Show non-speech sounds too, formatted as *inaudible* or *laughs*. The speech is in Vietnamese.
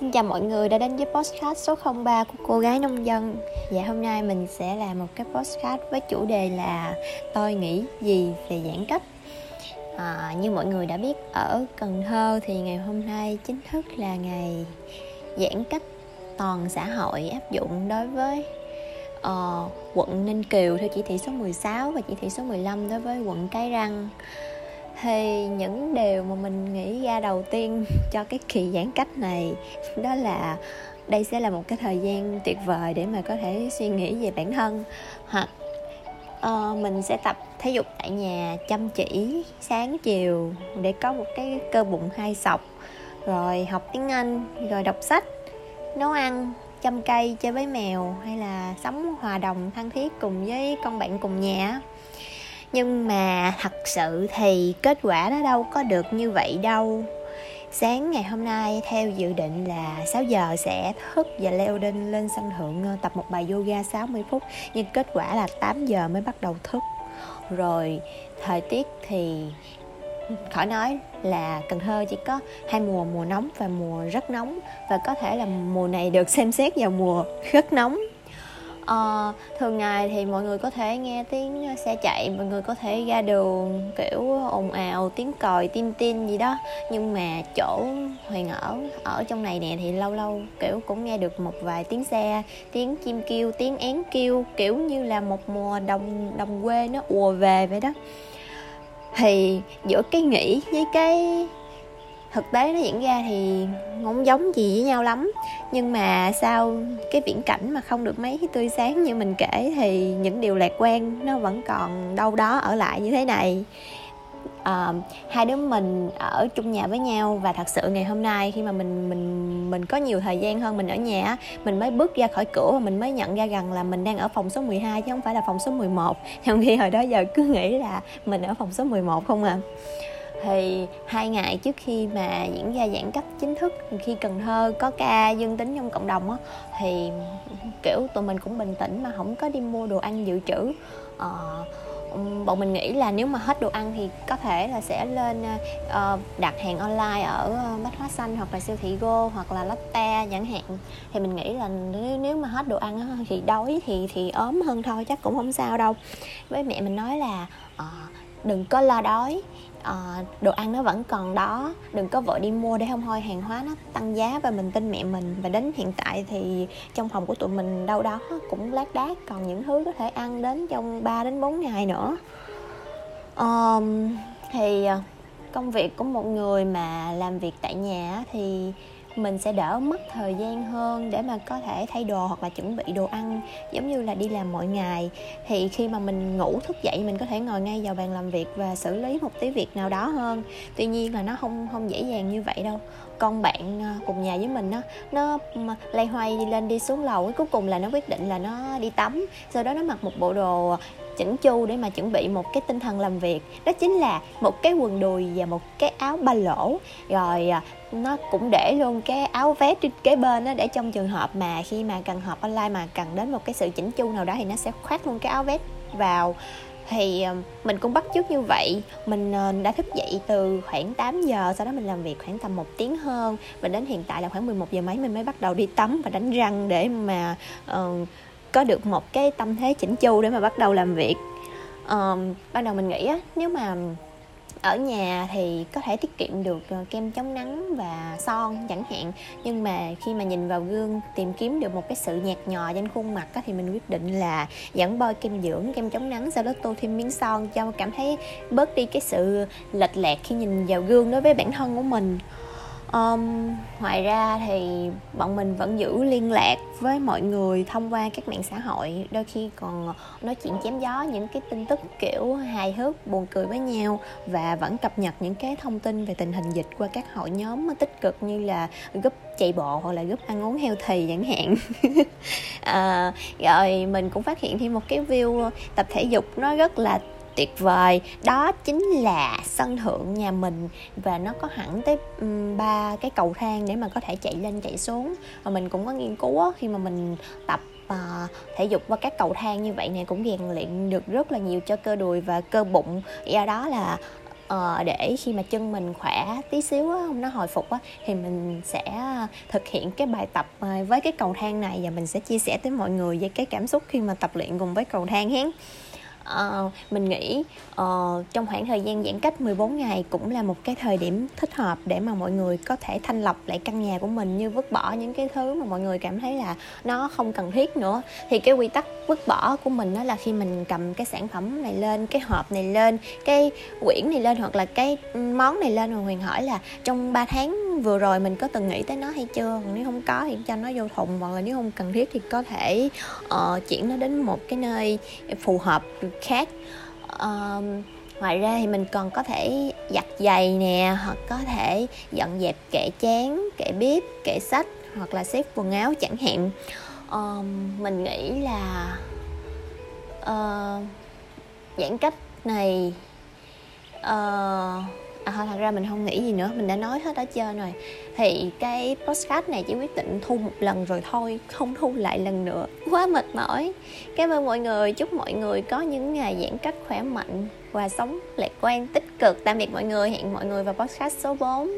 Xin chào mọi người đã đến với podcast số 03 của cô gái nông dân. Dạ hôm nay mình sẽ làm một cái podcast với chủ đề là Tôi nghĩ gì về giãn cách. À, Như mọi người đã biết ở Cần Thơ thì ngày hôm nay chính thức là ngày giãn cách toàn xã hội áp dụng đối với uh, quận Ninh Kiều theo chỉ thị số 16 và chỉ thị số 15 đối với quận Cái Răng thì những điều mà mình nghĩ ra đầu tiên *laughs* cho cái kỳ giãn cách này đó là đây sẽ là một cái thời gian tuyệt vời để mà có thể suy nghĩ về bản thân. Hoặc uh, mình sẽ tập thể dục tại nhà chăm chỉ sáng chiều để có một cái cơ bụng hai sọc rồi học tiếng anh rồi đọc sách nấu ăn chăm cây chơi với mèo hay là sống hòa đồng thân thiết cùng với con bạn cùng nhà nhưng mà thật sự thì kết quả nó đâu có được như vậy đâu. Sáng ngày hôm nay theo dự định là 6 giờ sẽ thức và leo lên lên sân thượng ờ, tập một bài yoga 60 phút. Nhưng kết quả là 8 giờ mới bắt đầu thức. Rồi thời tiết thì khỏi nói là Cần Thơ chỉ có hai mùa mùa nóng và mùa rất nóng. Và có thể là mùa này được xem xét vào mùa rất nóng uh, thường ngày thì mọi người có thể nghe tiếng ờ, xe chạy mọi người có thể ra đường kiểu ồn ào tiếng còi tin tin gì đó. Nhưng mà chỗ huyền ở ở trong này nè thì lâu lâu kiểu cũng nghe được một vài tiếng xe tiếng chim kêu tiếng én kêu kiểu như là một mùa đồng đồng quê nó ùa về vậy đó. Thì giữa cái nghĩ với cái thực tế nó diễn ra thì không giống gì với nhau lắm. Nhưng mà sau cái viễn cảnh mà không được mấy tươi sáng như mình kể thì những điều lạc quan nó vẫn còn đâu đó ở lại như thế này. Uh, hai đứa mình ở chung nhà với nhau và thật sự ngày hôm nay khi mà mình mình mình có nhiều thời gian hơn mình ở nhà mình mới bước ra khỏi cửa và mình mới nhận ra rằng là mình đang ở phòng số 12 chứ không phải là phòng số 11 *laughs* trong khi hồi đó giờ cứ nghĩ là mình ở phòng số 11 không à thì hai ngày trước khi mà diễn ra giãn cách chính thức khi Cần Thơ có ca dương tính trong cộng đồng á thì kiểu tụi mình cũng bình tĩnh mà không có đi mua đồ ăn dự trữ. Ờ, bọn mình nghĩ là nếu mà hết đồ ăn thì có thể là sẽ lên uh, đặt hàng online ở ờ, bách hóa xanh hoặc là siêu thị go hoặc là lotte chẳng hạn. Thì mình nghĩ là nếu, nếu mà hết đồ ăn thì đói thì thì ốm hơn thôi chắc cũng không sao đâu. Với mẹ mình nói là uh, đừng có lo đói à, đồ ăn nó vẫn còn đó. Đừng có vội đi mua để không thôi. Hàng hóa nó tăng giá và mình tin mẹ mình. Và đến hiện tại thì trong phòng của tụi mình đâu đó cũng lác đác. Còn những thứ có thể ăn đến trong 3 đến 4 ngày nữa. Um, thì ờ, công việc của một người mà làm việc tại nhà thì mình sẽ đỡ mất thời gian hơn để mà có thể thay đồ hoặc là chuẩn bị đồ ăn, giống như là đi làm mỗi ngày. Thì khi mà mình ngủ thức dậy, mình có thể ngồi ngay vào bàn làm việc và xử lý một tí việc nào đó hơn. Tuy nhiên là nó không không dễ dàng như vậy đâu. Con bạn à, cùng nhà với mình nó nó lay hoay đi lên đi xuống lầu, cuối cùng là nó quyết định là nó đi tắm. Sau đó nó mặc một bộ đồ chỉnh chu để mà chuẩn bị một cái tinh thần làm việc. Đó chính là một cái quần đùi và một cái áo ba lỗ. Rồi à, nó cũng để luôn cái áo vest trên kế bên đó để trong trường hợp mà khi mà cần họp online mà cần đến một cái sự chỉnh chu nào đó thì nó sẽ khoác luôn cái áo vest vào. Thì à, mình cũng bắt chước như vậy. Mình à, đã thức dậy từ khoảng 8 giờ sau đó mình làm việc khoảng tầm một tiếng hơn. Và đến hiện tại là khoảng 11 giờ mấy mình mới bắt đầu đi tắm và đánh răng để mà uh, có được một cái tâm thế chỉnh chu để mà bắt đầu làm việc. Um, ban đầu mình nghĩ á nếu mà ở nhà thì có thể tiết kiệm được ờ, kem chống nắng và son chẳng hạn. Nhưng mà khi mà nhìn vào gương tìm kiếm được một cái sự nhạt nhòa trên khuôn mặt á, thì mình quyết định là dẫn bôi kem dưỡng kem chống nắng sau đó tô thêm miếng son cho cảm thấy bớt đi cái sự lệch lạc khi nhìn vào gương đối với bản thân của mình um, ngoài ra thì bọn mình vẫn giữ liên lạc với mọi người thông qua các mạng xã hội. Đôi khi còn ờ, nói chuyện chém gió những cái tin tức kiểu hài hước buồn cười với nhau và vẫn cập nhật những cái thông tin về tình hình dịch qua các hội nhóm tích cực như là group chạy bộ hoặc là group ăn uống heo thì chẳng hạn. À, *laughs* rồi mình cũng phát hiện thêm một cái view tập thể dục nó rất là tuyệt vời. Đó chính là sân thượng nhà mình và nó có hẳn tới ba cái cầu thang để mà có thể chạy lên chạy xuống. Và mình cũng có nghiên cứu khi mà mình tập ờ, thể dục qua các cầu thang như vậy này cũng rèn luyện được rất là nhiều cho cơ đùi và cơ bụng. Do đó là uh, để khi mà chân mình khỏe tí xíu á nó hồi phục á thì mình sẽ thực hiện cái bài tập ờ, với cái cầu thang này. Và mình sẽ chia sẻ tới mọi người về cái cảm xúc khi mà tập luyện cùng với cầu thang hen uh, mình nghĩ uh, trong khoảng thời gian giãn cách 14 ngày cũng là một cái thời điểm thích hợp để mà mọi người có thể thanh lọc lại căn nhà của mình như vứt bỏ những cái thứ mà mọi người cảm thấy là nó không cần thiết nữa. Thì cái quy tắc vứt bỏ của mình đó là khi mình cầm cái sản phẩm này lên cái hộp này lên cái quyển này lên hoặc là cái món này lên mà huyền hỏi là trong 3 tháng vừa rồi mình có từng nghĩ tới nó hay chưa? Còn nếu không có thì cho nó vô thùng hoặc là nếu không cần thiết thì có thể uh, chuyển nó đến một cái nơi phù hợp khác. Uh, ngoài ra thì mình còn có thể giặt giày nè hoặc có thể dọn dẹp kệ chén kệ bếp kệ sách hoặc là xếp quần áo chẳng hạn. Uh, mình nghĩ là uh, giãn cách này uh, à thật ra mình không nghĩ gì nữa, mình đã nói hết ở trên rồi. Thì cái postcard này chỉ quyết định thu một lần rồi thôi, không thu lại lần nữa. Quá mệt mỏi. Cảm ơn mọi người, chúc mọi người có những ngày giãn cách khỏe mạnh và sống lạc quan tích cực. Tạm biệt mọi người, hẹn mọi người vào podcast số 4